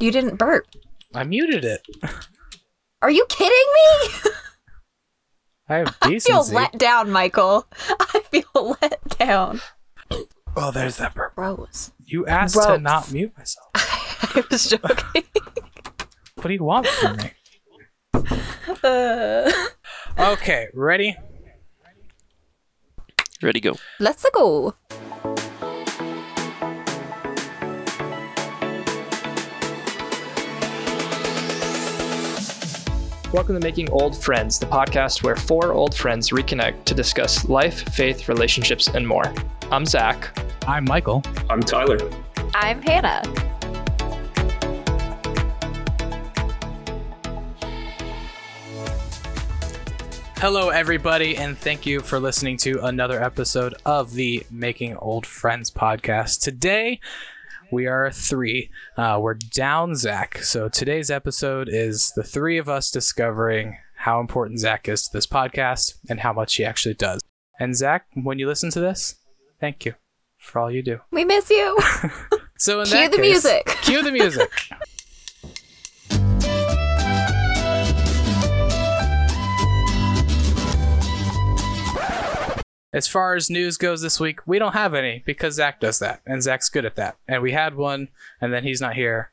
You didn't burp. I muted it. Are you kidding me? I have I feel let down, Michael. I feel let down. oh, there's that burp. Gross. You asked to not mute myself. I was joking. What do you want from me? Uh, Okay, ready? Ready, go. let's go. Welcome to Making Old Friends, the podcast where four old friends reconnect to discuss life, faith, relationships, and more. I'm Zach. I'm Michael. I'm Tyler. I'm Hannah. Hello, everybody, and thank you for listening to another episode of the Making Old Friends podcast. Today, we are three. Uh, we're down Zach. So today's episode is the three of us discovering how important Zach is to this podcast and how much he actually does. And Zach, when you listen to this, thank you for all you do. We miss you. So in Cue that the case- music. Cue the music. As far as news goes this week, we don't have any because Zach does that, and Zach's good at that. And we had one, and then he's not here,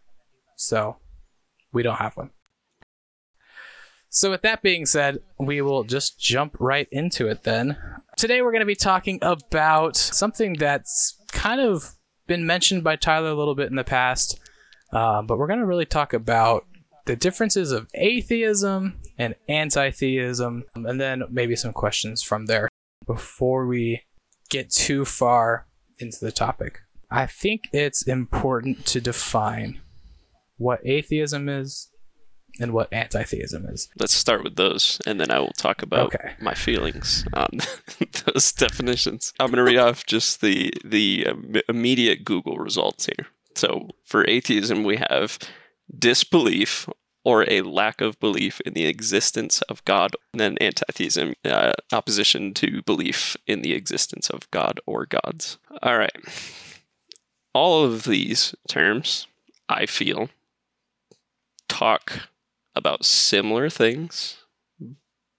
so we don't have one. So, with that being said, we will just jump right into it then. Today, we're going to be talking about something that's kind of been mentioned by Tyler a little bit in the past, uh, but we're going to really talk about the differences of atheism and anti theism, and then maybe some questions from there before we get too far into the topic. I think it's important to define what atheism is and what anti theism is. Let's start with those, and then I will talk about Okay. my feelings on those definitions. I'm going to read off just the the um, immediate Google results here. So for atheism, we have disbelief or a lack of belief in the existence of God. And then anti-theism, uh, opposition to belief in the existence of God or gods. All right. All of these terms, I feel, talk about similar things,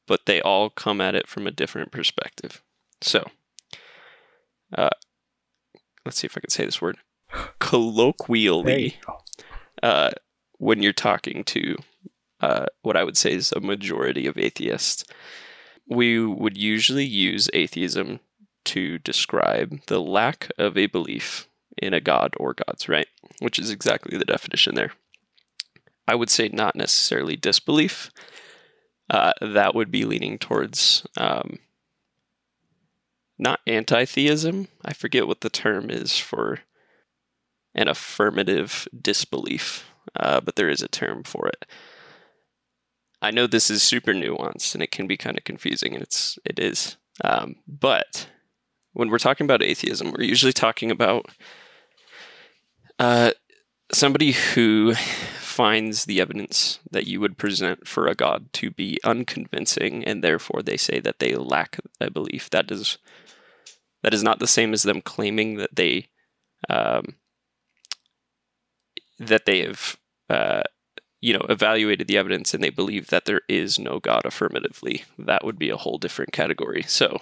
but they all come at it from a different perspective. So, uh, let's see if I can say this word. Colloquially, uh, when you're talking to uh, what I would say is a majority of atheists, we would usually use atheism to describe the lack of a belief in a god or gods, right? Which is exactly the definition there. I would say not necessarily disbelief. Uh, that would be leaning towards um, not anti theism. I forget what the term is for an affirmative disbelief, uh, but there is a term for it. I know this is super nuanced and it can be kind of confusing, and it's it is. Um, but when we're talking about atheism, we're usually talking about uh, somebody who finds the evidence that you would present for a god to be unconvincing, and therefore they say that they lack a belief. That is that is not the same as them claiming that they um, that they have uh, you know evaluated the evidence and they believe that there is no god affirmatively. That would be a whole different category. So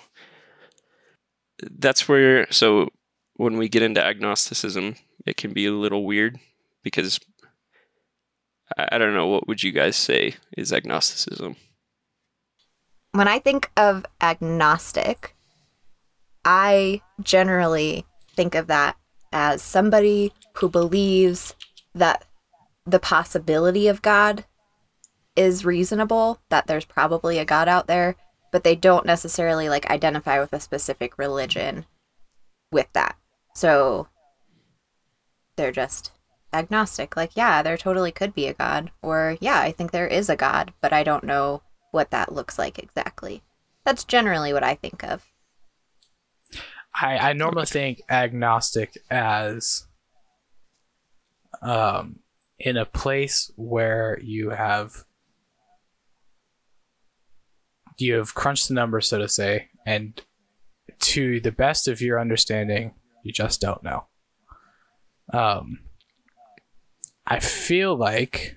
that's where so when we get into agnosticism, it can be a little weird because I I don't know what would you guys say is agnosticism. When I think of agnostic, I generally think of that as somebody who believes that the possibility of God is reasonable, that there's probably a God out there, but they don't necessarily like identify with a specific religion with that. So they're just agnostic. Like, yeah, there totally could be a God, or yeah, I think there is a God, but I don't know what that looks like exactly. That's generally what I think of. I, I normally think agnostic as um, in a place where you have you have crunched the numbers, so to say, and to the best of your understanding, you just don't know. Um, I feel like,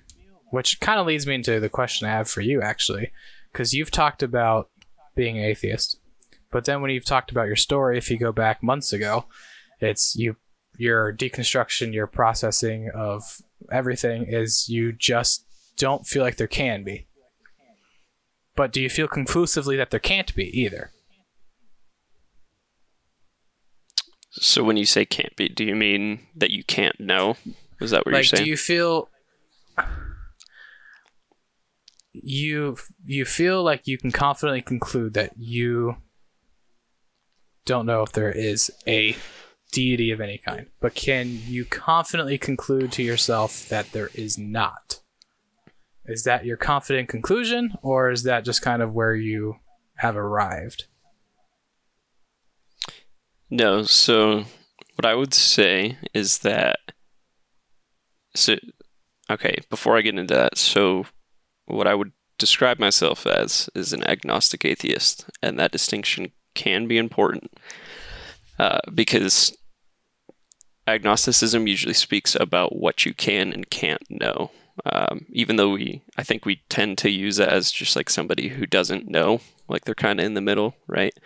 which kind of leads me into the question I have for you, actually, because you've talked about being an atheist, but then when you've talked about your story, if you go back months ago, it's you your deconstruction, your processing of everything is you just don't feel like there can be. But do you feel conclusively that there can't be either? So when you say can't be, do you mean that you can't know? Is that what like, you're saying? do you feel you you feel like you can confidently conclude that you don't know if there is a deity of any kind, but can you confidently conclude to yourself that there is not? Is that your confident conclusion, or is that just kind of where you have arrived? No, so what I would say is that so okay, before I get into that, so what I would describe myself as is an agnostic atheist, and that distinction can be important uh, because agnosticism usually speaks about what you can and can't know. Um, even though we, I think we tend to use that as just like somebody who doesn't know, like they're kind of in the middle, right?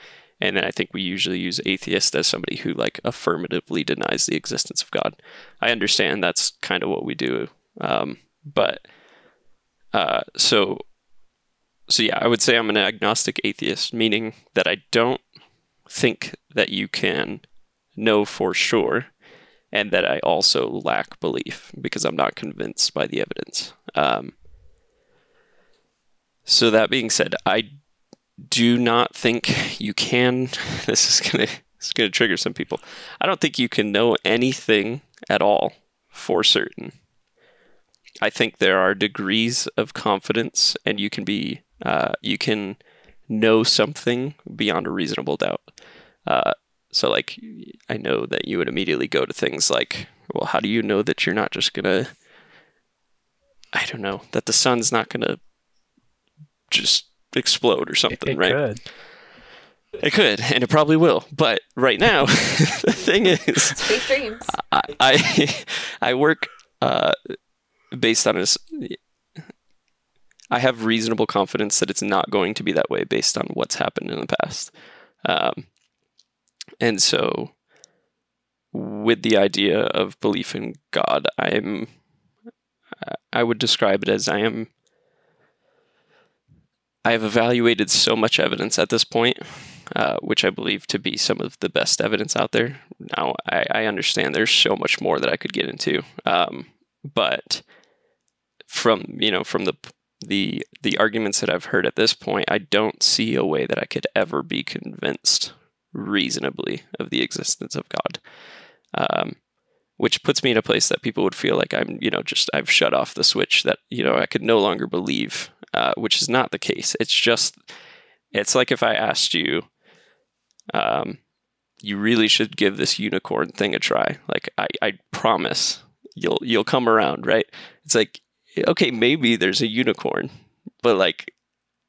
And then I think we usually use atheist as somebody who like affirmatively denies the existence of God. I understand that's kind of what we do, um, but uh, so so yeah, I would say I'm an agnostic atheist, meaning that I don't think that you can know for sure, and that I also lack belief because I'm not convinced by the evidence. Um, so that being said, I do not think you can. This is gonna is gonna trigger some people. I don't think you can know anything at all for certain. I think there are degrees of confidence, and you can be uh, you can know something beyond a reasonable doubt. Uh, so, like, I know that you would immediately go to things like, well, how do you know that you're not just gonna, I don't know, that the sun's not gonna just explode or something, right? it right? could. It could, and it probably will. But right now, the thing is, It's dreams. I I, I work uh, based on this. I have reasonable confidence that it's not going to be that way based on what's happened in the past, um, and so with the idea of belief in God, I'm I would describe it as I am. I have evaluated so much evidence at this point, uh, which I believe to be some of the best evidence out there. Now, I, I understand there's so much more that I could get into, um, but from you know from the the the arguments that I've heard at this point, I don't see a way that I could ever be convinced reasonably of the existence of God. Um, which puts me in a place that people would feel like I'm, you know, just I've shut off the switch that you know I could no longer believe, uh, which is not the case. It's just, it's like if I asked you, um, you really should give this unicorn thing a try. Like I, I promise you'll you'll come around, right? It's like okay, maybe there's a unicorn, but like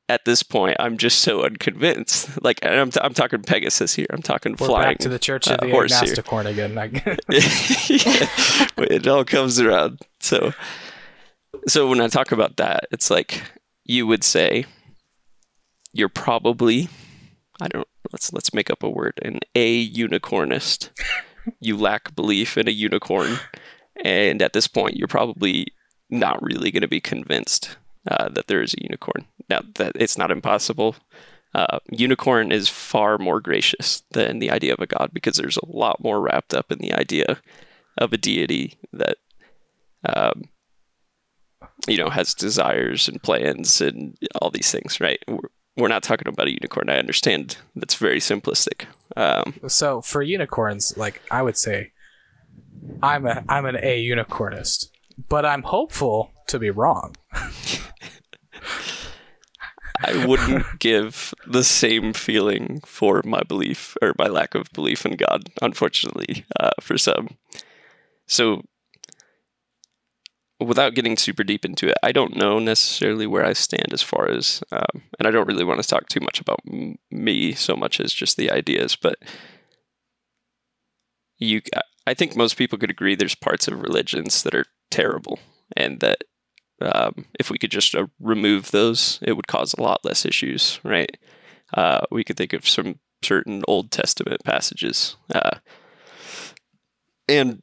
at this point, I'm just so unconvinced. Like and I'm, t- I'm talking Pegasus here. I'm talking We're flying. back to the Church of uh, the horse here. Agnosticorn again. Yeah, it all comes around. So, so when I talk about that, it's like you would say you're probably I don't let's let's make up a word an a unicornist. you lack belief in a unicorn, and at this point, you're probably not really going to be convinced uh, that there is a unicorn. Now that it's not impossible. Uh, unicorn is far more gracious than the idea of a god because there's a lot more wrapped up in the idea of a deity that um, you know has desires and plans and all these things right we're, we're not talking about a unicorn i understand that's very simplistic um, so for unicorns, like I would say, I'm a I'm an A unicornist, but I'm hopeful to be wrong. i wouldn't give the same feeling for my belief or my lack of belief in god unfortunately uh, for some so without getting super deep into it, I don't know necessarily where I stand as far as, um, and I don't really want to talk too much about m- me so much as just the ideas, but you, I think most people could agree there's parts of religions that are terrible, and that um, if we could just uh, remove those, it would cause a lot less issues, right? Uh, we could think of some certain Old Testament passages, uh, and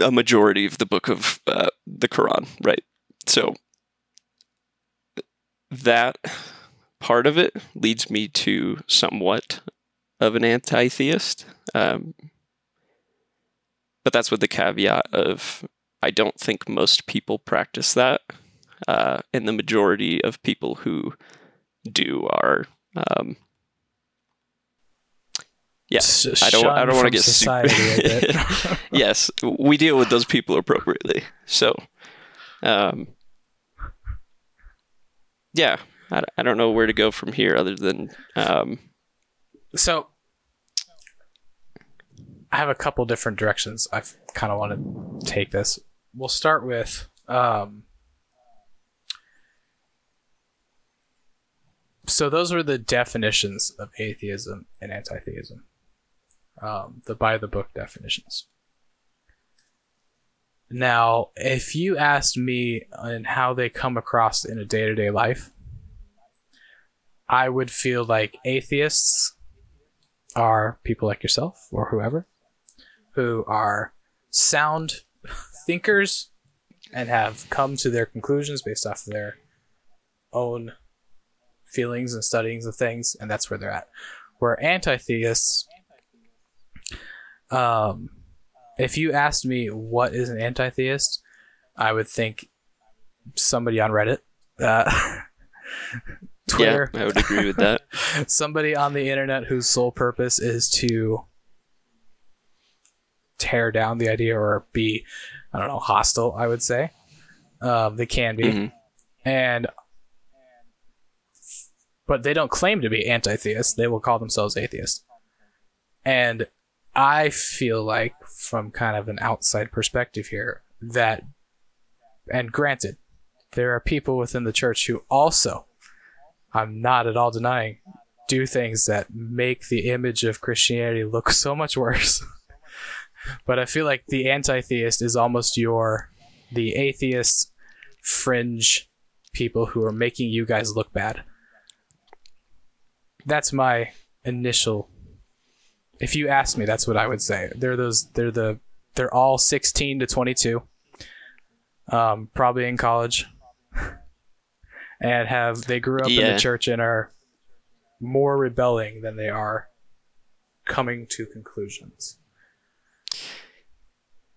a majority of the book of uh, the Quran, right? So that part of it leads me to somewhat of an anti-theist, um, but that's with the caveat of I don't think most people practice that, uh, and the majority of people who do are. Um, yeah, I don't. I don't want to get super. yes, we deal with those people appropriately. So, um, yeah, I, I don't know where to go from here other than. Um, so, I have a couple different directions I kind of want to take this. We'll start with. Um, so those were the definitions of atheism and anti-theism um, the by the book definitions now if you asked me on how they come across in a day-to-day life i would feel like atheists are people like yourself or whoever who are sound thinkers and have come to their conclusions based off of their own feelings and studyings of things, and that's where they're at. Where anti-theists, um, if you asked me what is an anti-theist, I would think somebody on Reddit, uh, Twitter. Yeah, I would agree with that. somebody on the internet whose sole purpose is to tear down the idea or be, I don't know, hostile. I would say um, they can be, mm-hmm. and but they don't claim to be anti-theists. They will call themselves atheists. And I feel like, from kind of an outside perspective here, that, and granted, there are people within the church who also, I'm not at all denying, do things that make the image of Christianity look so much worse. But I feel like the anti-theist is almost your, the atheist fringe people who are making you guys look bad that's my initial. If you ask me, that's what I would say. They're those. They're the. They're all sixteen to twenty-two. Um, probably in college, and have they grew up yeah. in the church and are more rebelling than they are coming to conclusions.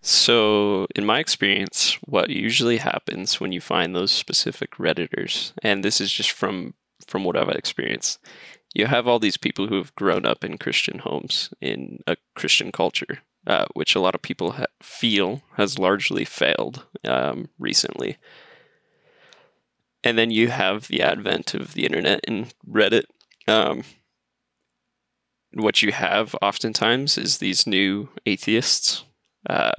So, in my experience, what usually happens when you find those specific redditors, and this is just from from what I've experienced, you have all these people who have grown up in Christian homes in a Christian culture, uh, which a lot of people ha- feel has largely failed um, recently. And then you have the advent of the internet and Reddit. Um, what you have oftentimes is these new atheists. Uh,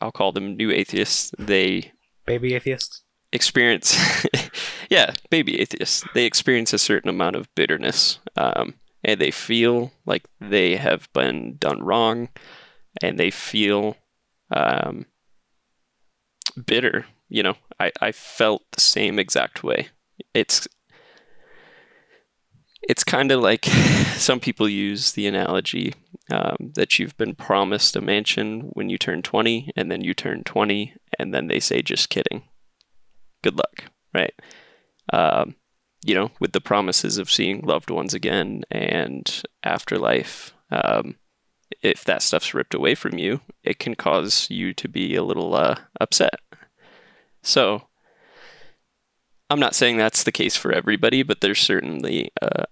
I'll call them new atheists. They baby atheists experience, yeah, baby atheists. They experience a certain amount of bitterness, um, and they feel like they have been done wrong, and they feel um, bitter. You know, I, I felt the same exact way. It's it's kind of like some people use the analogy um, that you've been promised a mansion when you turn 20 and then you turn 20 and then they say just kidding good luck, right? Um, you know, with the promises of seeing loved ones again and afterlife. Um, if that stuff's ripped away from you, it can cause you to be a little uh, upset. So, I'm not saying that's the case for everybody, but there's certainly, uh,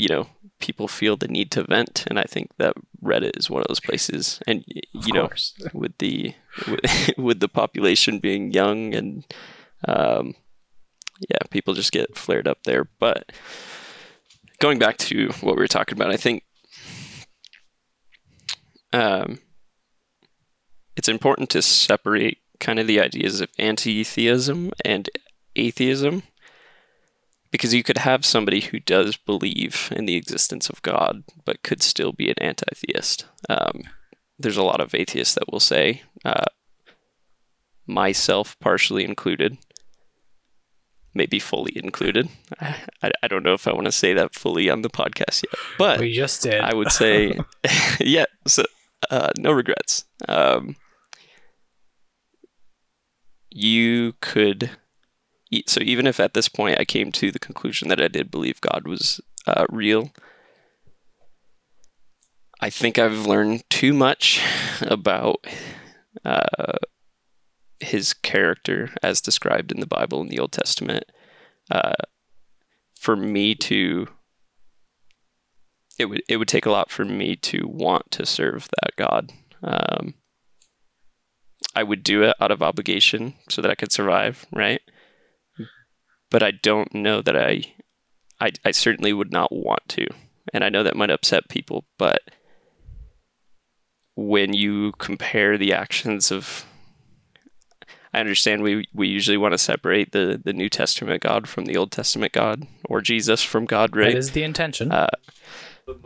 you know, people feel the need to vent, and I think that Reddit is one of those places. And you know, with the with, with the population being young and um, yeah, people just get flared up there. But going back to what we were talking about, I think um, it's important to separate kind of the ideas of anti theism and atheism because you could have somebody who does believe in the existence of God but could still be an anti theist. Um, there's a lot of atheists that will say, uh, myself partially included, maybe fully included. I, I don't know if I want to say that fully on the podcast yet, but We just did. I would say, yeah, so, uh, no regrets. Um, you could, so even if at this point I came to the conclusion that I did believe God was uh, real, I think I've learned too much about uh, his character as described in the Bible in the Old Testament uh, for me to it would it would take a lot for me to want to serve that God. Um, I would do it out of obligation so that I could survive, right? But I don't know that I, I, I certainly would not want to, and I know that might upset people. But when you compare the actions of, I understand we we usually want to separate the the New Testament God from the Old Testament God, or Jesus from God, right? That is the intention. Uh,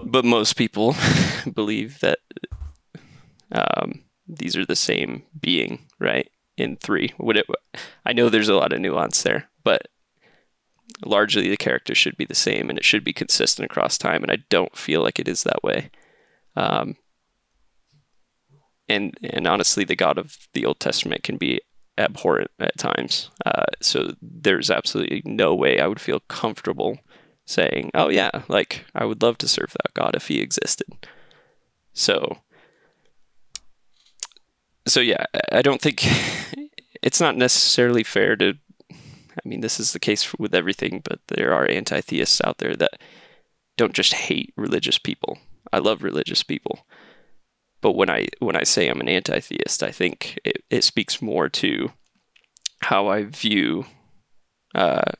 but most people believe that um, these are the same being, right? In three, would it? I know there's a lot of nuance there, but largely the character should be the same, and it should be consistent across time. And I don't feel like it is that way. Um, and and honestly, the God of the Old Testament can be abhorrent at times. Uh, so there's absolutely no way I would feel comfortable saying, "Oh yeah, like I would love to serve that God if he existed." So, so yeah, I- don't think it's not necessarily fair to. I mean, this is the case with everything, but there are anti-theists out there that don't just hate religious people. I love religious people, but when I when I say I'm an anti-theist, I think it, it speaks more to how I view. Uh,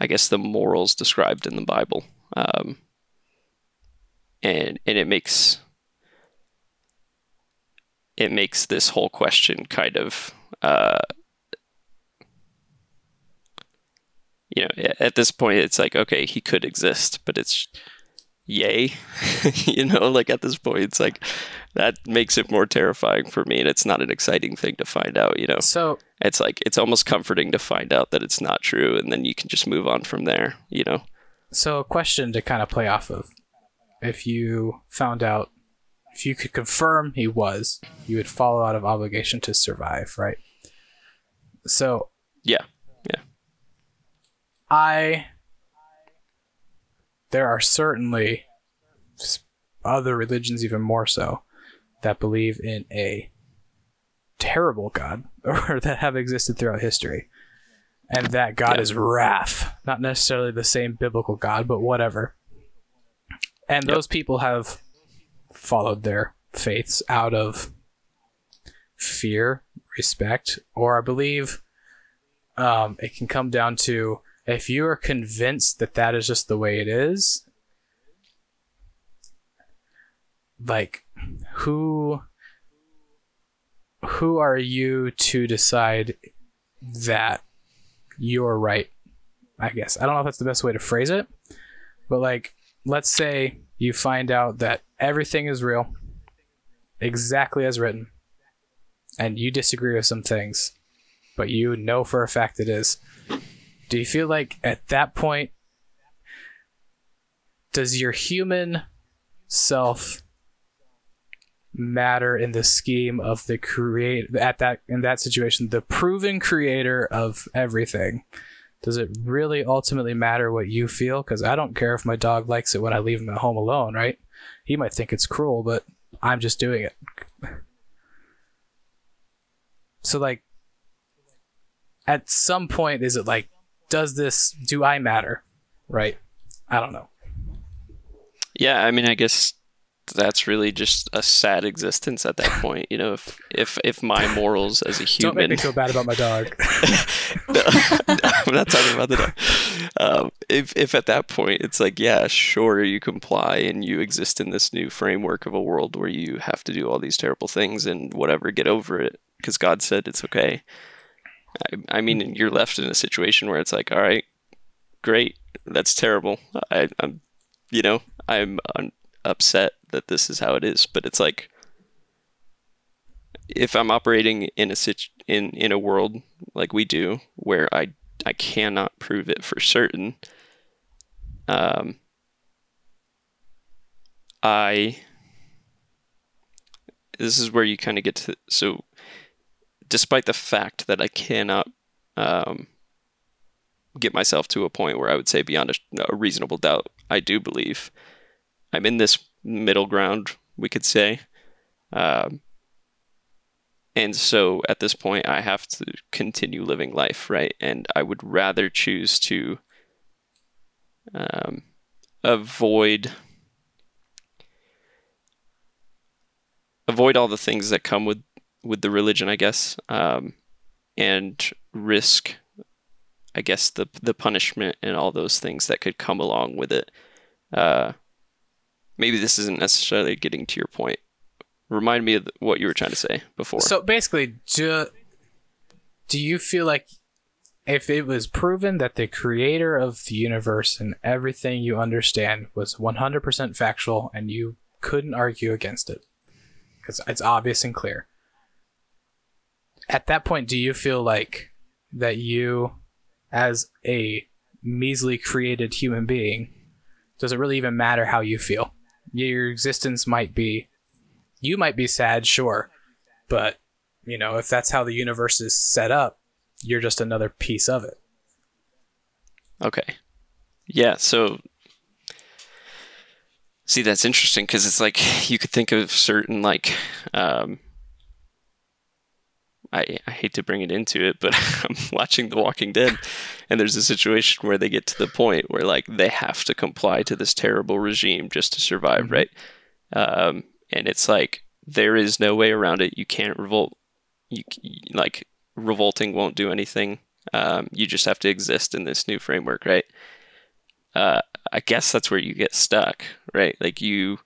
I guess the morals described in the Bible, um, and and it makes it makes this whole question kind of uh, you know at this point it's like okay he could exist but it's yay you know like at this point it's like that makes it more terrifying for me and it's not an exciting thing to find out you know so it's like it's almost comforting to find out that it's not true and then you can just move on from there you know So, a question to kind of play off of. If you found out, if you could confirm he was, you would follow out of obligation to survive, right? So, yeah I. There are certainly other religions, even more so, that believe in a terrible God or that have existed throughout history. And that God Yeah. is wrath. Not necessarily the same biblical God, but whatever. And Yep. those people have followed their faiths out of fear, respect, or I believe um, it can come down to if you are convinced that that is just the way it is, like who who are you to decide that you're right? I guess I don't know if that's the best way to phrase it, but like let's say you find out that everything is real, exactly as written, and you disagree with some things, but you know for a fact it is. Do you feel like at that point, does your human self matter in the scheme of the create at that in that situation the proven creator of everything? Does it really ultimately matter what you feel? Because i don't care if my dog likes it when i leave him at home alone right? He might think it's cruel but i'm just doing it. So like at some point is it like does this do i matter right i don't know yeah i mean i guess that's really just a sad existence at that point you know if if if my morals as a human don't make me feel bad about my dog no, I'm not talking about the dog. Um, if if at that point it's like, yeah, sure, you comply and you exist in this new framework of a world where you have to do all these terrible things and whatever, get over it because God said it's okay. I, I mean, you're left in a situation where it's like, all right, great, that's terrible. I, I'm, you know, I'm un- upset that this is how it is, but it's like if I'm operating in a situ- in in a world like we do where I I cannot prove it for certain, um, I this is where you kind of get to so despite the fact that I cannot um, get myself to a point where I would say beyond a, a reasonable doubt, I do believe I'm in this middle ground, we could say. Um, and so at this point, I have to continue living life, right? And I would rather choose to um, avoid avoid all the things that come with with the religion, I guess, um, and risk, I guess, the the punishment and all those things that could come along with it. Uh, maybe this isn't necessarily getting to your point. Remind me of what you were trying to say before. So basically, do, do you feel like if it was proven that the creator of the universe and everything you understand was 100% factual and you couldn't argue against it, because it's obvious and clear, at that point, do you feel like that you, as a measly created human being, does it really even matter how you feel? Your existence might be, you might be sad, sure, but you know, if that's how the universe is set up, you're just another piece of it. Okay. Yeah, so see that's interesting because it's like you could think of certain like um I, I hate to bring it into it, but I'm watching The Walking Dead, and there's a situation where they get to the point where like they have to comply to this terrible regime just to survive, Mhm. right? Um, and it's like there is no way around it. You can't revolt. You like revolting won't do anything. Um, you just have to exist in this new framework, right? Uh, I guess that's where you get stuck, right? Like you,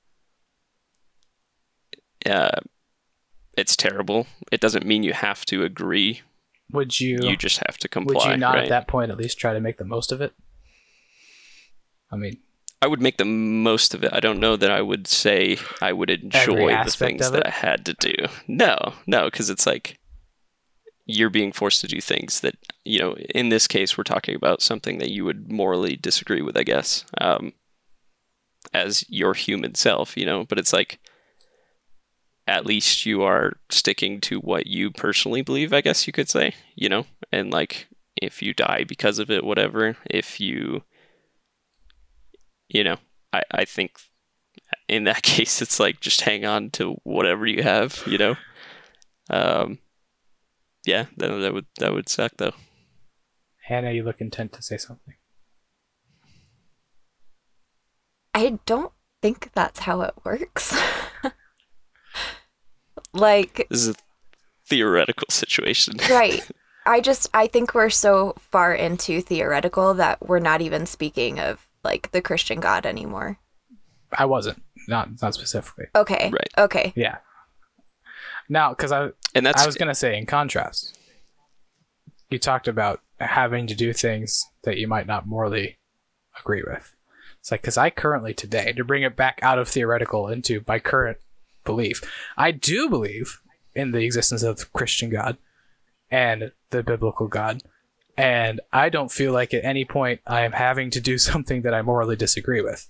uh, it's terrible. It doesn't mean you have to agree. Would you? You just have to comply. would you not right? at that point at least try to make the most of it? I mean, I would make the most of it. I don't know that I would say I would enjoy the things that? I had to do. No, no, because it's like you're being forced to do things that you know. In this case, we're talking about something that you would morally disagree with, I guess, um, as your human self, you know. But it's like at least you are sticking to what you personally believe, I guess you could say, you know, and like if you die because of it, whatever, if you, you know, I, I think in that case, it's like just hang on to whatever you have, you know. Um, yeah, that, that would that would suck though. Hannah, you look intent to say something. I don't think that's how it works. like, This is a theoretical situation. right. I just I think we're so far into theoretical that we're not even speaking of like the Christian God anymore. I wasn't not not specifically. Okay. Right. Okay. Yeah. Now, because I and that's I was gonna say in contrast, you talked about having to do things that you might not morally agree with. It's like because I currently today to bring it back out of theoretical into my current belief, I do believe in the existence of Christian God and the biblical God, and I don't feel like at any point I am having to do something that I morally disagree with.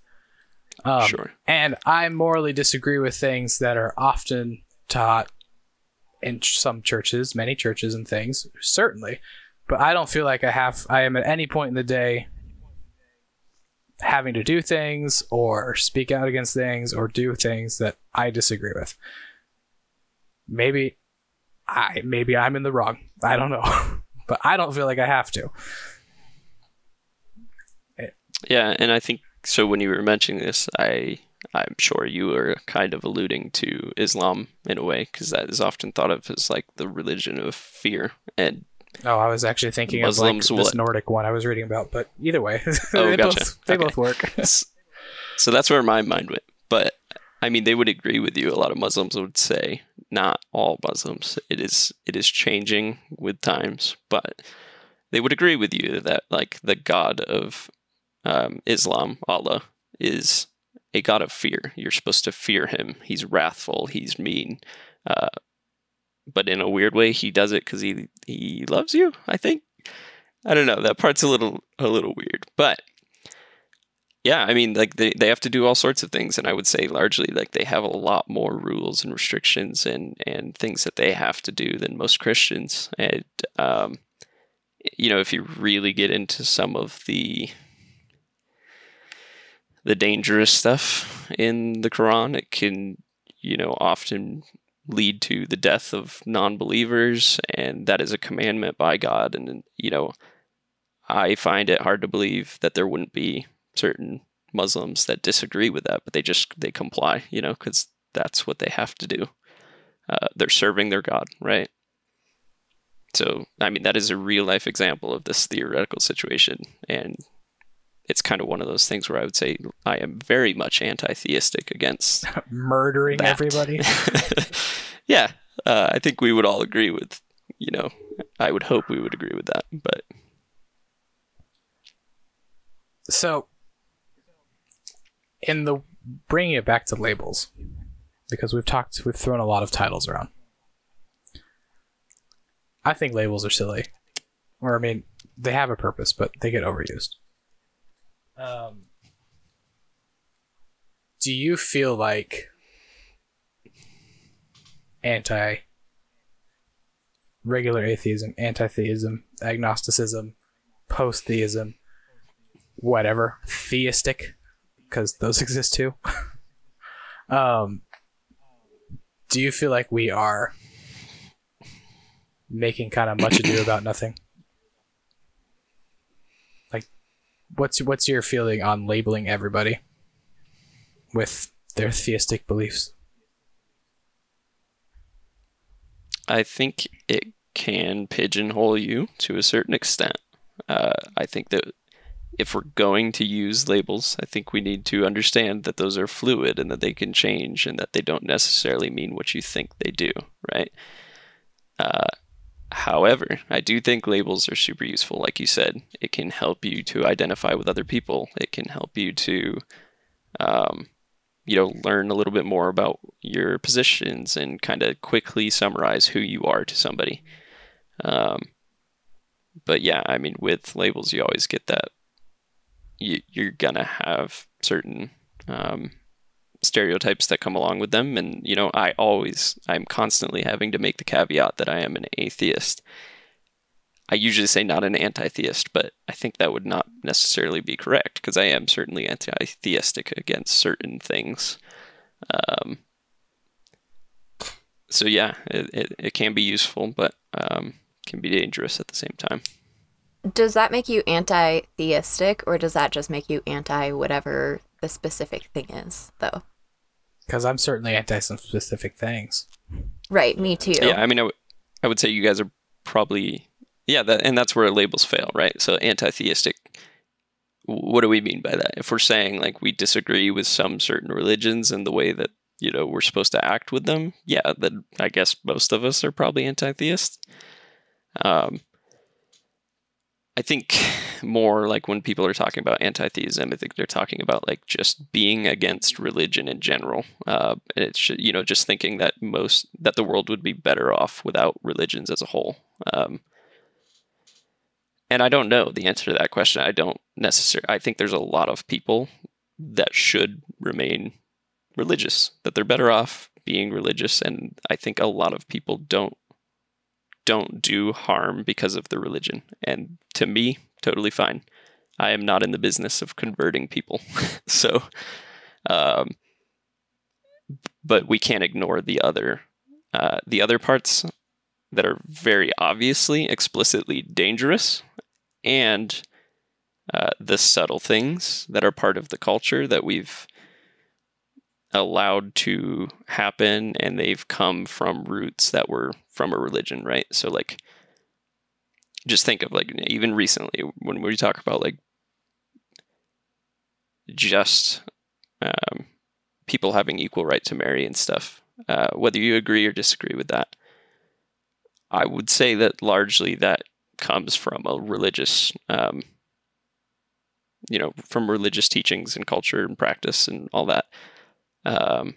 Um, sure. and I morally disagree with things that are often taught in some churches, many churches and things, certainly. But I don't feel like I have, I am at any point in the day having to do things or speak out against things or do things that I disagree with. Maybe I, maybe I'm in the wrong. I don't know. but I don't feel like I have to. Yeah, and I think so. When you were mentioning this, I I'm sure you were kind of alluding to Islam in a way because that is often thought of as like the religion of fear. And Oh, I was actually thinking Muslims of like this? Nordic one I was reading about, but either way, Oh, they, gotcha. both, they Okay. both work. so that's where my mind went. But I mean, they would agree with you. A lot of Muslims would say not all Muslims. It is it is changing with times, but they would agree with you that like the God of um, Islam, Allah, is a God of fear. You're supposed to fear him. He's wrathful. He's mean. Uh, but in a weird way, he does it because he he loves you. I think. I don't know. That part's a little a little weird, but yeah, I mean, like they, they have to do all sorts of things, and I would say largely like they have a lot more rules and restrictions and and things that they have to do than most Christians. And um, you know, if you really get into some of the the dangerous stuff in the Quran, it can you know often lead to the death of non-believers, and that is a commandment by God. And you know, I find it hard to believe that there wouldn't be certain Muslims that disagree with that, but they just they comply, you know, because that's what they have to do. Uh, they're serving their God, right? So, I mean, that is a real life example of this theoretical situation, and it's kind of one of those things where I would say I am very much anti-theistic against Murdering that. everybody. yeah, uh, I think we would all agree with, you know, I would hope we would agree with that, but So, in the bringing it back to labels, because we've talked, we've thrown a lot of titles around. I think labels are silly, or I mean, they have a purpose, but they get overused. Um, do you feel like anti regular atheism, anti theism, agnosticism, post theism, whatever, theistic, because those exist too. um, do you feel like we are making kind of much ado about nothing? Like, what's what's your feeling on labeling everybody with their theistic beliefs? I think it can pigeonhole you to a certain extent. Uh, I think that if we're going to use labels, I think we need to understand that those are fluid and that they can change and that they don't necessarily mean what you think they do, right? Uh, however, I do think labels are super useful. Like you said, it can help you to identify with other people, it can help you to. Um, you know, learn a little bit more about your positions and kind of quickly summarize who you are to somebody. Um, but yeah, I mean, with labels, you always get that you, you're gonna have certain um, stereotypes that come along with them, and you know, I always, I'm constantly having to make the caveat that I am an atheist. I usually say not an anti-theist, but I think that would not necessarily be correct because I am certainly anti-theistic against certain things. Um, so yeah, it, it, it can be useful, but um, can be dangerous at the same time. Does that make you anti theistic or does that just make you anti whatever the specific thing is, though? Because I'm certainly anti some specific things. Right, me too. Yeah, I mean, I, w- I would say you guys are probably yeah, that, and that's where labels fail, right? So anti-theistic. What do we mean by that? If we're saying like we disagree with some certain religions and the way that you know we're supposed to act with them, yeah, then I guess most of us are probably anti-theist. Um, I think more like when people are talking about anti-theism, I think they're talking about like just being against religion in general. Uh, it's you know just thinking that most that the world would be better off without religions as a whole. Um, and I don't know the answer to that question. I don't necessarily. I think there's a lot of people that should remain religious. That they're better off being religious, and I think a lot of people don't don't do harm because of the religion. And to me, totally fine. I am not in the business of converting people. so, um, but we can't ignore the other, uh, the other parts that are very obviously explicitly dangerous and uh, the subtle things that are part of the culture that we've allowed to happen and they've come from roots that were from a religion, right? So like just think of like even recently when we talk about like just um, people having equal right to marry and stuff, uh, whether you agree or disagree with that, I would say that largely that comes from a religious, um, you know, from religious teachings and culture and practice and all that. Um,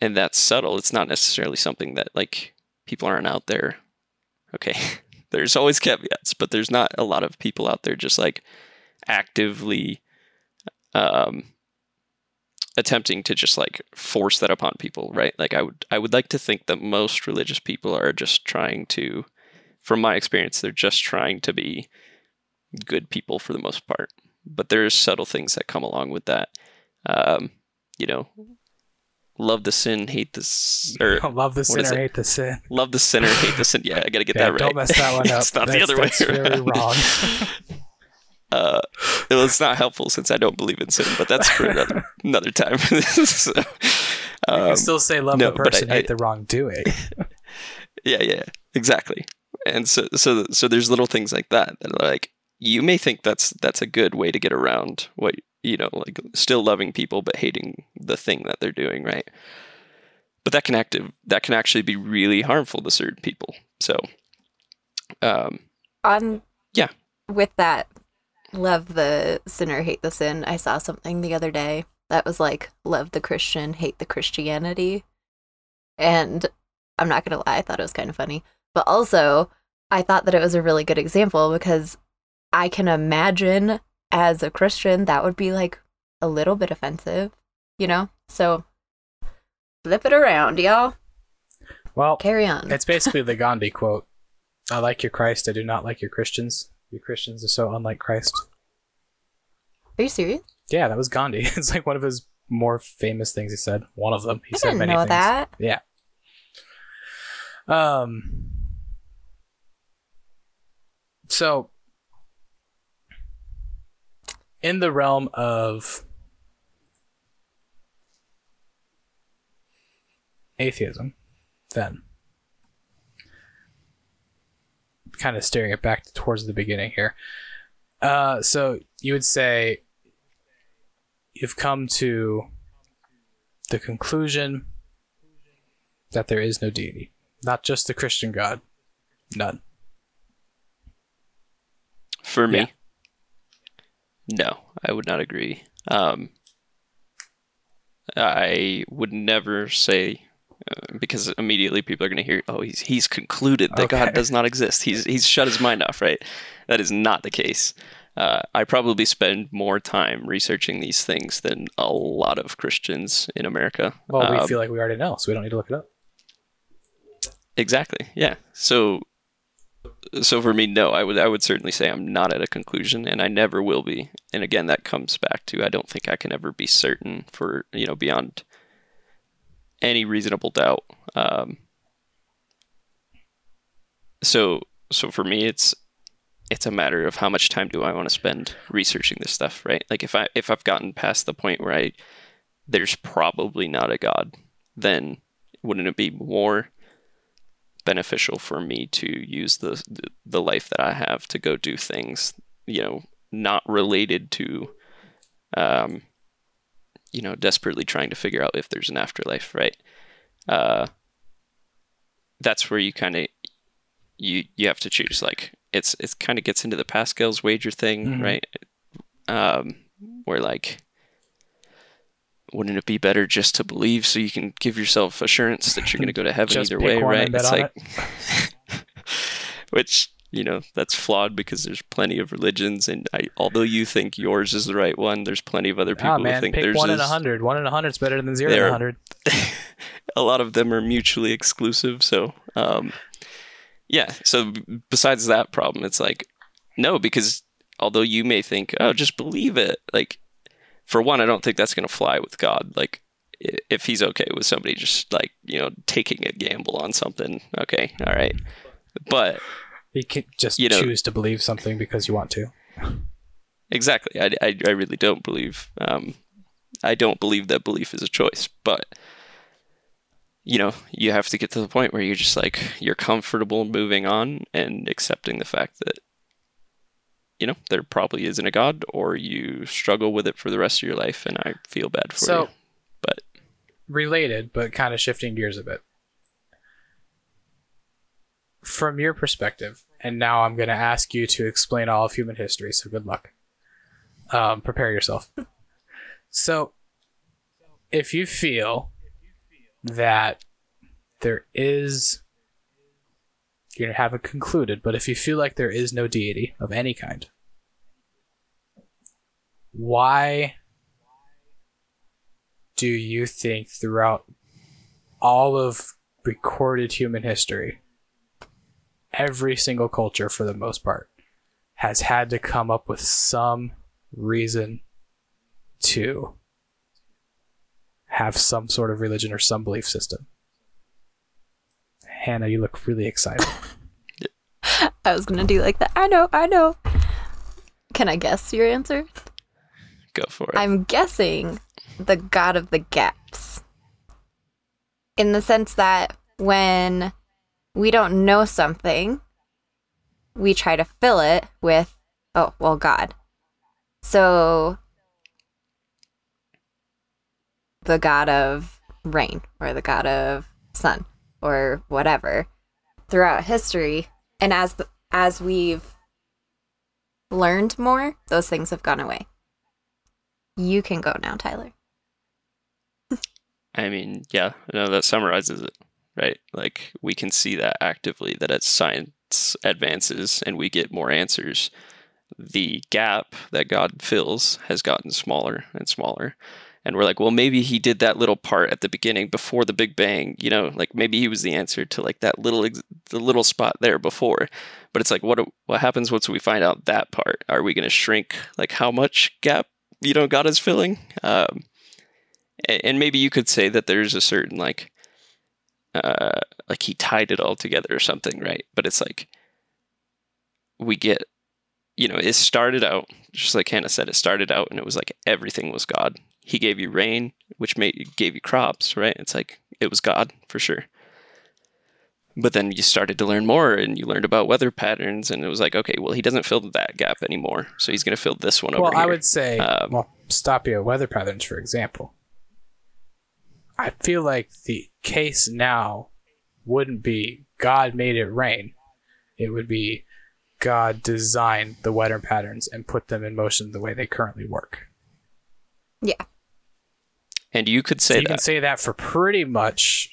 and that's subtle. It's not necessarily something that like people aren't out there. Okay, there's always caveats, but there's not a lot of people out there just like actively um, attempting to just like force that upon people, right? Like I would I would like to think that most religious people are just trying to from my experience they're just trying to be good people for the most part. But there's subtle things that come along with that. Um, you know, love the sin, hate the s- or love the sinner, hate the sin. love the sinner, hate the sin. Yeah, I got to get Yeah, that right. Don't mess that one up. it's not the That's- other way very wrong. uh, well, it's not helpful since I don't believe in sin, but that's for another another time. so, you um, can still say love no, the I- person, I- hate the wrongdoing. yeah, yeah, exactly. And so, so, so there's little things like that that are like you may think that's that's a good way to get around what you know, like still loving people but hating the thing that they're doing, right? But that can active that can actually be really harmful to certain people. So, um, On Yeah. with that, love the sinner, hate the sin. I saw something the other day that was like love the Christian, hate the Christianity, and I'm not gonna lie, I thought it was kind of funny, but also I thought that it was a really good example because I can imagine as a Christian that would be like a little bit offensive, you know. So flip it around, y'all. Well, Carry on. it's basically the Gandhi quote. I like your Christ, I do not like your Christians. Your Christians are so unlike Christ. Are you serious? Yeah, that was Gandhi. It's like one of his more famous things he said. One of them. He I said didn't many know things. that. Yeah. Um. So, in the realm of atheism, then, kind of steering it back towards the beginning here. Uh, so you would say you've come to the conclusion that there is no deity, not just the Christian God, none. for me, Yeah. No, I would not agree. Um, I would never say uh, because immediately people are going to hear, "Oh, he's he's concluded that Okay. God does not exist. He's he's shut his mind off." Right? That is not the case. Uh, I probably spend more time researching these things than a lot of Christians in America. Well, we Um, feel like we already know, so we don't need to look it up. Exactly. Yeah. So so for me no, I would I would certainly say I'm not at a conclusion and I never will be. And again that comes back to I don't think I can ever be certain for, you know, beyond any reasonable doubt. Um so so for me it's it's a matter of how much time do I want to spend researching this stuff, right? Like if I if I've gotten past the point where I there's probably not a god, then wouldn't it be more beneficial for me to use the the life that I have to go do things, you know, not related to um you know, desperately trying to figure out if there's an afterlife, right? Uh that's where you kind of you you have to choose like it's it kind of gets into the Pascal's wager thing, Mhm. right? Um where like wouldn't it be better just to believe so you can give yourself assurance that you're going to go to heaven either way, right? It's like which you know that's flawed because there's plenty of religions and I, although you think yours is the right one there's plenty of other people Ah, who man, think pick theirs one in a hundred. One in a hundred is better than zero in a hundred. a lot of them are mutually exclusive. So, um, yeah. So besides that problem, it's like no, because although you may think, oh, just believe it. Like, for one, I don't think that's going to fly with God. Like, if He's okay with somebody just like you know taking a gamble on something, okay, all right. But You can just You know- choose to believe something because you want to. Exactly. I, I, I really don't believe. Um, I don't believe that belief is a choice. But you know, you have to get to the point where you're just like you're comfortable moving on and accepting the fact that you know there probably isn't a god, or you struggle with it for the rest of your life, and I feel bad for So- you. But related, but kind of shifting gears a bit. From your perspective, and now I'm going to ask you to explain all of human history, so good luck. Um, prepare yourself. so, if you feel that there is you haven't concluded, but if you feel like there is no deity of any kind, why do you think throughout all of recorded human history, every single culture for the most part has had to come up with some reason to have some sort of religion or some belief system? Hannah, you look really excited. I was gonna do like that. I know, I know. Can I guess your answer? Go for it. I'm guessing the god of the gaps. In the sense that when we don't know something, we try to fill it with, oh, well, God. So the god of rain or the god of sun or whatever throughout history and as the, as we've learned more those things have gone away you can go now tyler I mean, yeah, no, that summarizes it, right? Like we can see that actively that as science advances and we get more answers, the gap that God fills has gotten smaller and smaller. And we're like, well, maybe he did that little part at the beginning before the Big Bang, you know, like maybe he was the answer to like that little the little spot there before. But it's like, what what happens once we find out that part? Are we going to shrink like how much gap you know God is filling? Um, and maybe you could say that there's a certain like uh like he tied it all together or something right but it's like we get you know it started out just like hannah said it started out and it was like everything was god. He gave you rain which made gave you crops right? It's like it was god for sure. But then you started to learn more and you learned about weather patterns and it was like okay well he doesn't fill that gap anymore. So he's going to fill this one well, over Well, I would say, Um, well, stop you at weather patterns, for example. I feel like the case now wouldn't be God made it rain. It would be God designed the weather patterns and put them in motion the way they currently work. yeah and you could So say you that can say that for pretty much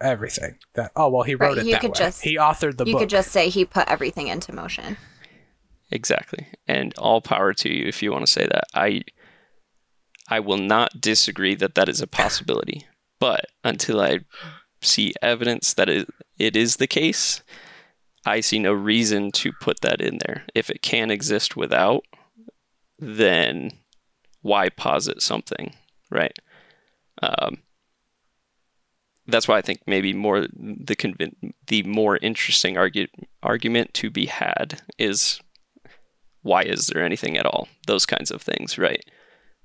everything. That oh well, he wrote Right, it you that could way. just- he authored the you book. could just say he put everything into motion Exactly. And all power to you if you want to say that. I I will not disagree that that is a possibility. But until I see evidence that it, it is the case, I see no reason to put that in there. If it can exist without, then why posit something, right? Um, that's why I think maybe more the convin- the more interesting argu- argument to be had is why is there anything at all? Those kinds of things, right?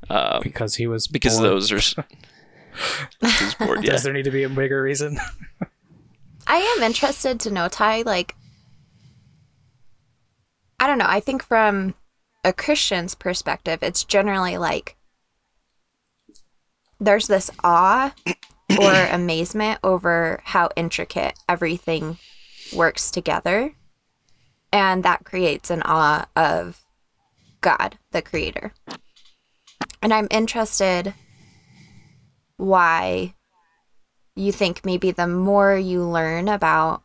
Um, because he was because bored. those are he's bored, yeah. Does there need to be a bigger reason? I am interested to know, Ty, like, I don't know. I think from a Christian's perspective, it's generally like there's this awe or amazement over how intricate everything works together. And that creates an awe of God, the creator. And I'm interested why you think maybe the more you learn about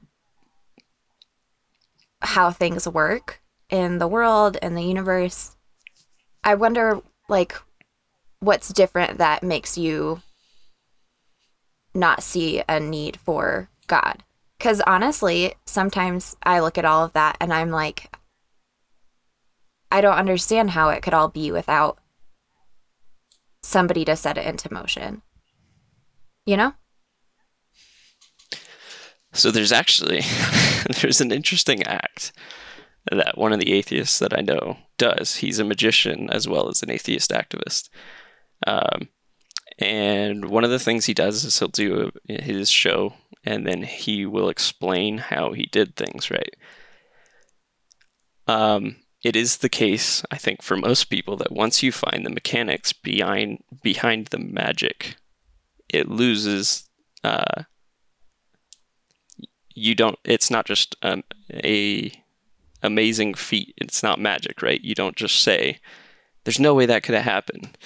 how things work in the world and the universe, I wonder like what's different that makes you not see a need for God. Cuz honestly, sometimes I look at all of that and I'm like I don't understand how it could all be without somebody to set it into motion. You know? So there's actually there's an interesting act that one of the atheists that I know does. He's a magician as well as an atheist activist. Um, and one of the things he does is he'll do a, his show and then he will explain how he did things, right? Um, it is the case, I think, for most people that once you find the mechanics behind behind the magic, it loses. Uh, you don't. It's not just um, a amazing feat. It's not magic, right? You don't just say, "There's no way that could have happened."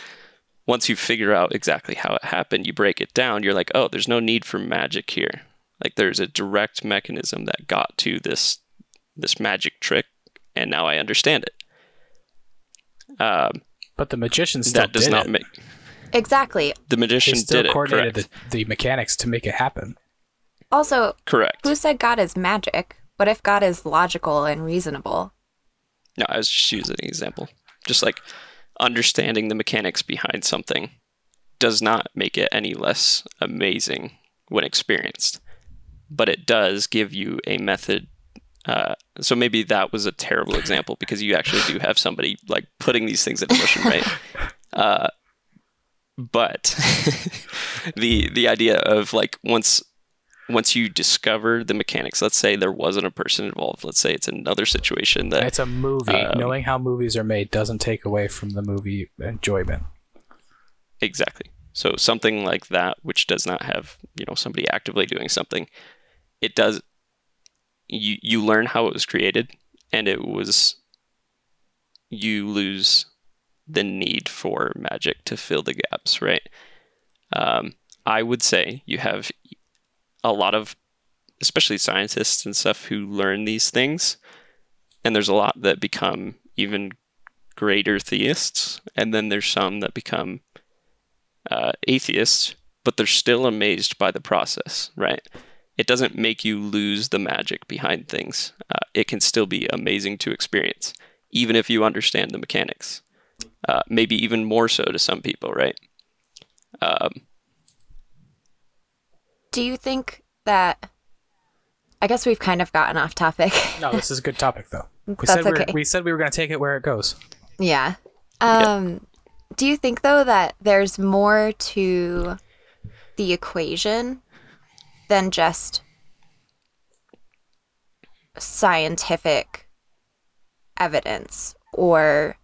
Once you figure out exactly how it happened, you break it down. You're like, "Oh, there's no need for magic here." Like there's a direct mechanism that got to this this magic trick, and now I understand it. Um, But the magician still that does did not it. make exactly. the still magician did it. coordinated Correct. the, the mechanics to make it happen. Also, correct. who said God is magic? What if God is logical and reasonable? No, I was just using an example. Just like understanding the mechanics behind something does not make it any less amazing when experienced, but it does give you a method. Uh, so maybe that was a terrible example because you actually do have somebody like putting these things in motion, right? Uh, but the the idea of like once once you discover the mechanics, let's say there wasn't a person involved, let's say it's another situation that It's a movie. Um, Knowing how movies are made doesn't take away from the movie enjoyment. Exactly. So something like that, which does not have you know somebody actively doing something, it does. You you learn how it was created, and it was. You lose the need for magic to fill the gaps, right? Um, I would say you have a lot of, especially scientists and stuff, who learn these things, and there's a lot that become even greater theists, and then there's some that become uh, atheists, but they're still amazed by the process, right? It doesn't make you lose the magic behind things. Uh, it can still be amazing to experience, even if you understand the mechanics. Uh, maybe even more so to some people, right? Um, Do you think that? I guess we've kind of gotten off topic. No, this is a good topic though. We That's said we were, okay. we said we were going to take it where it goes. Yeah. Um do you think though that there's more to the equation than just scientific evidence or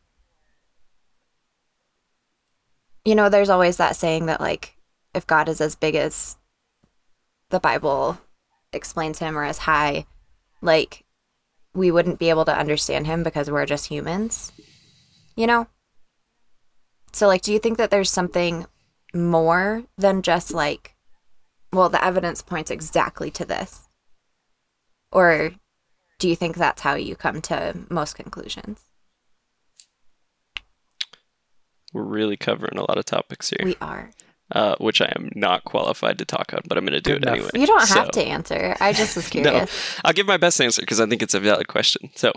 you know there's always that saying that like if God is as big as the Bible explains him or as high like we wouldn't be able to understand him because we're just humans you know? So, like, do you think that there's something more than just like, well, the evidence points exactly to this? Or do you think that's how you come to most conclusions? we're really covering a lot of topics here, We are. Uh, which I am not qualified to talk on, but I'm going to do Good it anyway. You don't have So- to answer. I just was curious. No. I'll give my best answer because I think it's a valid question. So,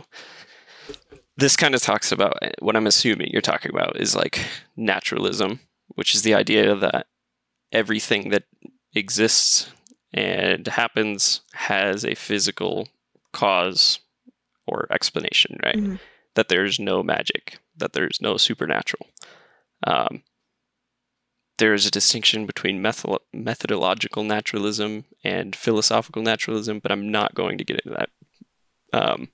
this kind of talks about what I'm assuming you're talking about is like naturalism, which is the idea that everything that exists and happens has a physical cause or explanation, right? Mhm. That there's no magic, that there's no supernatural. Um, there is a distinction between metho- methodological naturalism and philosophical naturalism, but I'm not going to get into that. Um,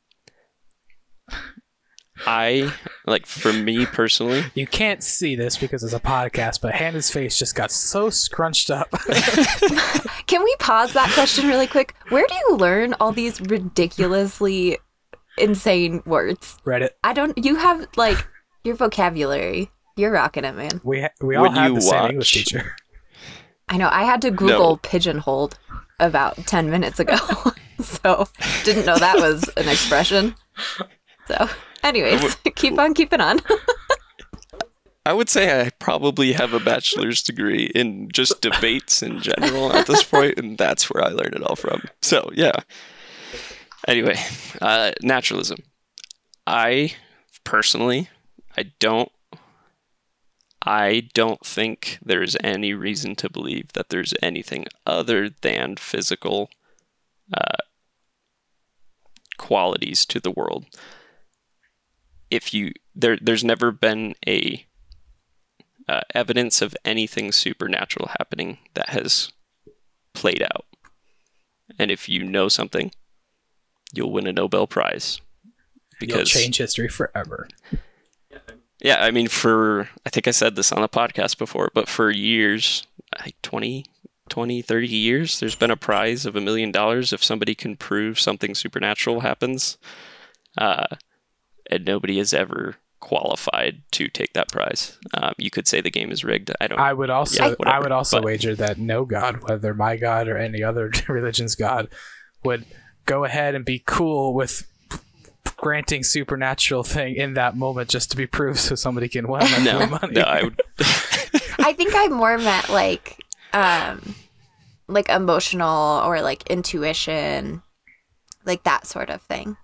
I like for me personally, You can't see this because it's a podcast, but Hannah's face just got so scrunched up. Can we pause that question really quick? Where do you learn all these ridiculously insane words? Reddit. I don't, you have like your vocabulary. You're rocking it, man. We ha- we all When had you the same English teacher. I know. I had to Google No. pigeonholed about 10 minutes ago. so, didn't know that was an expression. So, anyways, keep on keeping on. I would say I probably have a bachelor's degree in just debates in general at this point, and that's where I learned it all from. So yeah. Anyway, uh, naturalism. I personally, I don't, I don't think there's any reason to believe that there's anything other than physical uh, qualities to the world. If you there, there's never been a uh, evidence of anything supernatural happening that has played out. And if you know something, you'll win a Nobel Prize. You'll Because change history forever. Yeah, I mean, for I think I said this on the podcast before, but for years, like 20, 20, 30 years, there's been a prize of a million dollars if somebody can prove something supernatural happens. Uh, and nobody has ever qualified to take that prize. Um, you could say the game is rigged. I don't. I would also Yeah, whatever, I would also but- wager that no god, whether my god or any other religion's god, would go ahead and be cool with granting supernatural thing in that moment just to be proved so somebody can win no, money. no, I would. I think I more meant like um like emotional or like intuition, like that sort of thing.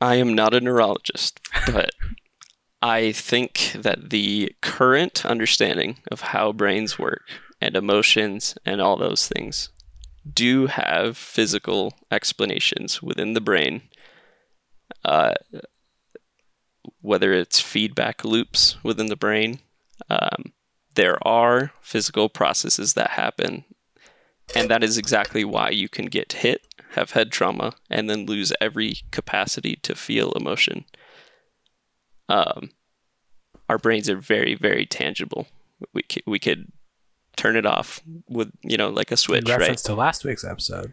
I am not a neurologist, but I think that the current understanding of how brains work and emotions and all those things do have physical explanations within the brain. Uh, whether it's feedback loops within the brain, um, there are physical processes that happen. And that is exactly why you can get hit, have head trauma, and then lose every capacity to feel emotion. Um, our brains are very, very tangible. We c- we could turn it off with you know like a in switch, reference to last week's episode.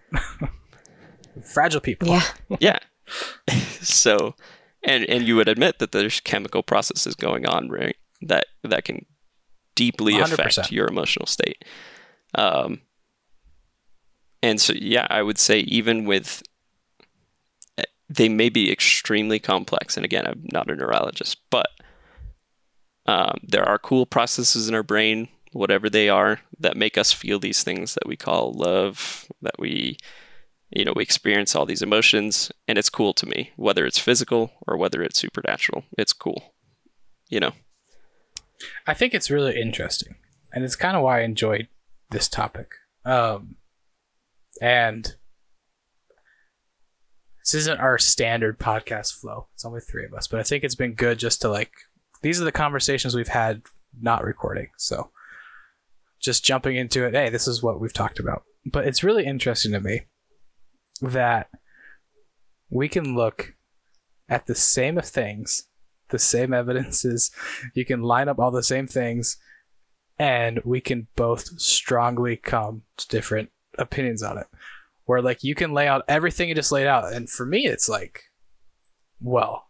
Fragile people. Yeah. Yeah. so, and and you would admit that there's chemical processes going on, right? That that can deeply affect 100%. your emotional state. Um, and so, yeah, I would say even with eh, they may be extremely complex. And again, I'm not a neurologist, but um, there are cool processes in our brain, whatever they are, that make us feel these things that we call love, that we, you know, we experience all these emotions, and it's cool to me, whether it's physical or whether it's supernatural. It's cool, you know. I think it's really interesting, and it's kind of why I enjoyed this topic. Um, and this isn't our standard podcast flow. It's only three of us, but I think it's been good just to like. These are the conversations we've had not recording, so just jumping into it. Hey, this is what we've talked about. But it's really interesting to me that we can look at the same things, the same evidences, you can line up all the same things and we can both strongly come to different opinions on it. Where like you can lay out everything you just laid out and for me it's like well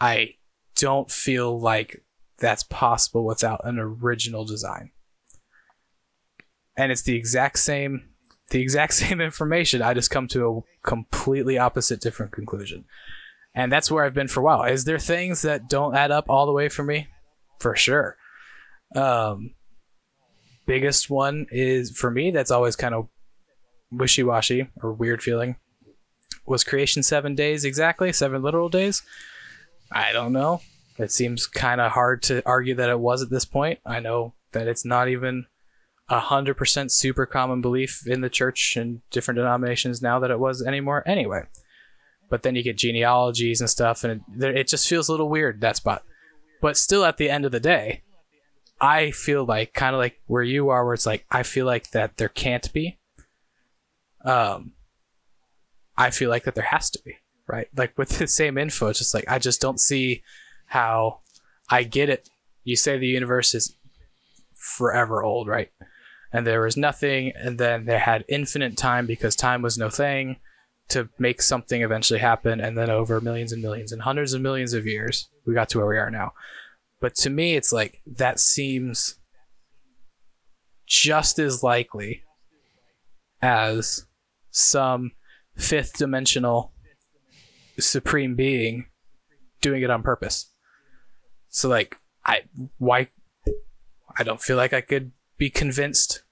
i don't feel like that's possible without an original design. And it's the exact same the exact same information i just come to a completely opposite different conclusion and that's where I've been for a while. Is there things that don't add up all the way for me? For sure. Um, biggest one is for me that's always kind of wishy-washy or weird feeling. Was creation seven days exactly? Seven literal days? I don't know. It seems kind of hard to argue that it was at this point. I know that it's not even a hundred percent super common belief in the church and different denominations now that it was anymore. Anyway, but then you get genealogies and stuff, and it, it just feels a little weird that spot. But still, at the end of the day, I feel like kind of like where you are, where it's like I feel like that there can't be. Um, I feel like that there has to be, right? Like with the same info, it's just like I just don't see how I get it. You say the universe is forever old, right? And there was nothing, and then they had infinite time because time was no thing to make something eventually happen, and then over millions and millions and hundreds of millions of years, we got to where we are now. But to me, it's like that seems just as likely as some fifth dimensional supreme being doing it on purpose. So like I why I don't feel like I could be convinced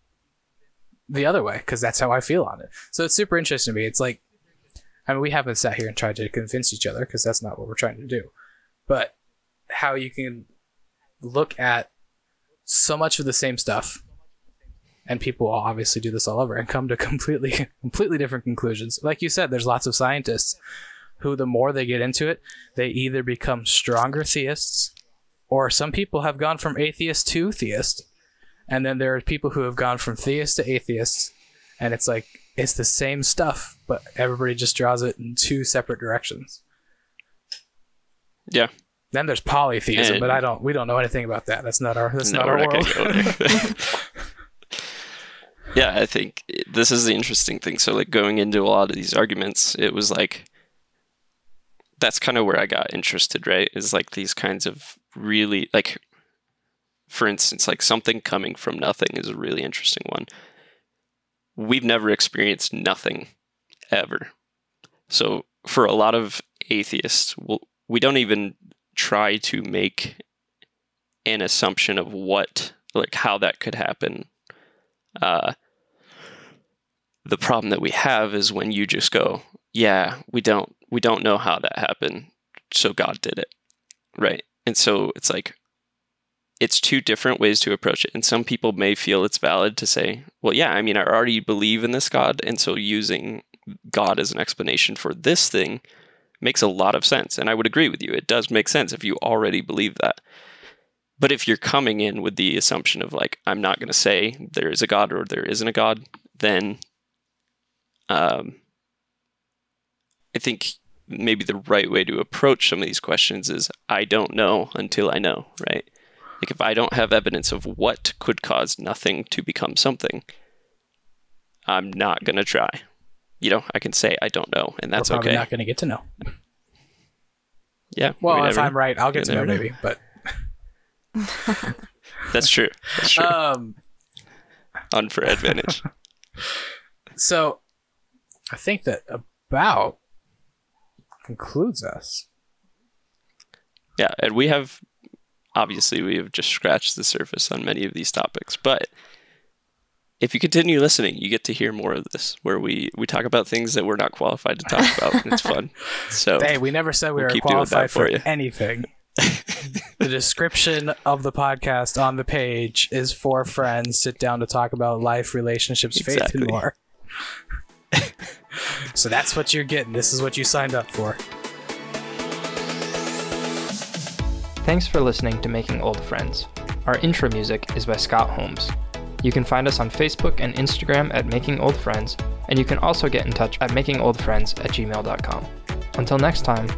the other way because that's how I feel on it. So it's super interesting to me. It's like I mean we haven't sat here and tried to convince each other because that's not what we're trying to do. But how you can look at so much of the same stuff and people will obviously do this all over and come to completely completely different conclusions like you said there's lots of scientists who the more they get into it they either become stronger theists or some people have gone from atheist to theist and then there are people who have gone from theist to atheist and it's like it's the same stuff but everybody just draws it in two separate directions Yeah. then there's polytheism And- but i don't we don't know anything about that that's not our that's No, not our not world gonna go there. yeah, I think this is the interesting thing. So, like going into a lot of these arguments, it was like that's kind of where I got interested, right? Is like these kinds of really like for instance, like something coming from nothing is a really interesting one. We've never experienced nothing ever. So for a lot of atheists, we'll, we don't even try to make an assumption of what like how that could happen. Uh, the problem that we have is when you just go, yeah, we don't we don't know how that happened, so God did it, right? And so it's like it's two different ways to approach it. And some people may feel it's valid to say, well, yeah, I mean, I already believe in this God, and so using God as an explanation for this thing makes a lot of sense. And I would agree with you. It does make sense if you already believe that. But if you're coming in with the assumption of like, I'm not going to say there is a God or there isn't a God, then um, I think maybe the right way to approach some of these questions is I don't know until I know, right? Like if I don't have evidence of what could cause nothing to become something, I'm not going to try. You know, I can say I don't know, and that's We're probably okay. not going to get to know. yeah. Well, we if never- I'm right, I'll get to know maybe. But That's true. That's true. um, On for advantage. so I think that about concludes us. Yeah, and we have obviously we have just scratched the surface on many of these topics, but if you continue listening, you get to hear more of this, where we we talk about things that we're not qualified to talk about, and it's fun. So Hey, we never said we We'll were keep doing that qualified for, for anything. the description of the podcast on the page is four friends sit down to talk about life, relationships, faith, and more. so that's what you're getting. This is what you signed up for. Thanks for listening to Making Old Friends. Our intro music is by Scott Holmes. You can find us on Facebook and Instagram at Making Old Friends, and you can also get in touch at makingoldfriends at gmail.com. Until next time,